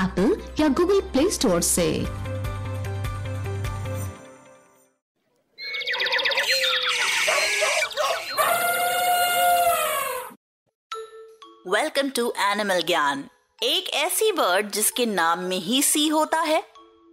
Apple या Google Play Store से। Welcome to animal ज्ञान एक ऐसी बर्ड जिसके नाम में ही सी होता है,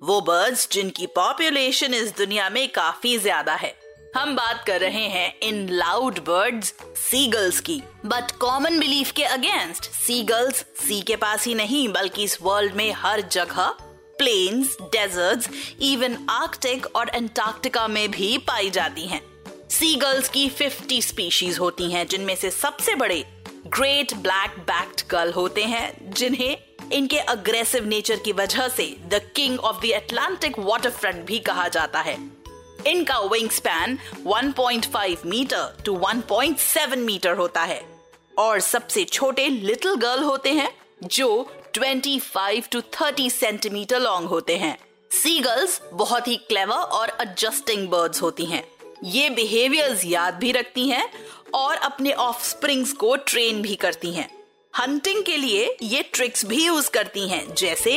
वो बर्ड्स जिनकी पॉपुलेशन इस दुनिया में काफ़ी ज़्यादा है। हम बात कर रहे हैं इन लाउड बर्ड्स सीगल्स की। बट कॉमन बिलीफ के अगेंस्ट सीगल्स सी के पास ही नहीं, बल्कि इस वर्ल्ड में हर जगह प्लेन्स डेजर्ट्स इवन आर्कटिक और एंटार्क्टिका में भी पाई जाती हैं। सीगल्स की 50 स्पीशीज होती हैं, जिनमें से सबसे बड़े ग्रेट ब्लैक बैक्ड गर्ल होते हैं, जिन्हें इनके अग्रेसिव नेचर की वजह से the king of the Atlantic waterfront भी कहा जाता है। इनका wingspan 1.5 metre to 1.7 metre होता है। और सबसे छोटे लिटिल गर्ल होते हैं, जो 25 टू 30 सेंटीमीटर लॉन्ग होते हैं। सीगल्स बहुत ही क्लेवर और एडजस्टिंग बर्ड्स होती हैं। ये बिहेवियर्स याद भी रखती हैं और अपने ऑफ़ को ट्रेन भी करती हैं। हंटिंग के लिए ये ट्रिक्स भी यूज़ करती हैं। जैसे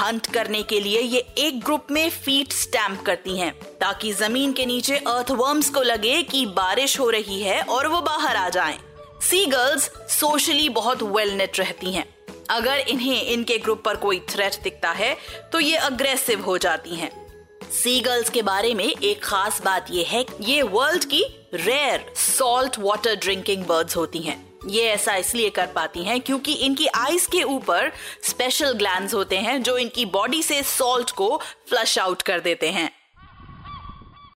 हंट करने के लिए ये एक ग्रुप में फीट स्टैम्प करती हैं, ताकि ज़मीन के नीचे अर्थवर्म्स को लगे कि बारिश हो रही है और वो बाहर आ जाएँ। सी गर्ल्स सोशली बहुत वेल नेट रहती हैं। अगर इन्हें इनके ग्रुप पर कोई थ्रेट दिखता है तो ये अग्रेसिव हो जाती हैं। सीगल्स के बारे में एक खास बात यह है, ये वर्ल्ड की rare salt water drinking birds होती हैं। ये ऐसा इसलिए कर पाती हैं क्योंकि इनकी आईज के ऊपर स्पेशल ग्लैंड होते हैं जो इनकी बॉडी से सॉल्ट को फ्लश आउट कर देते हैं।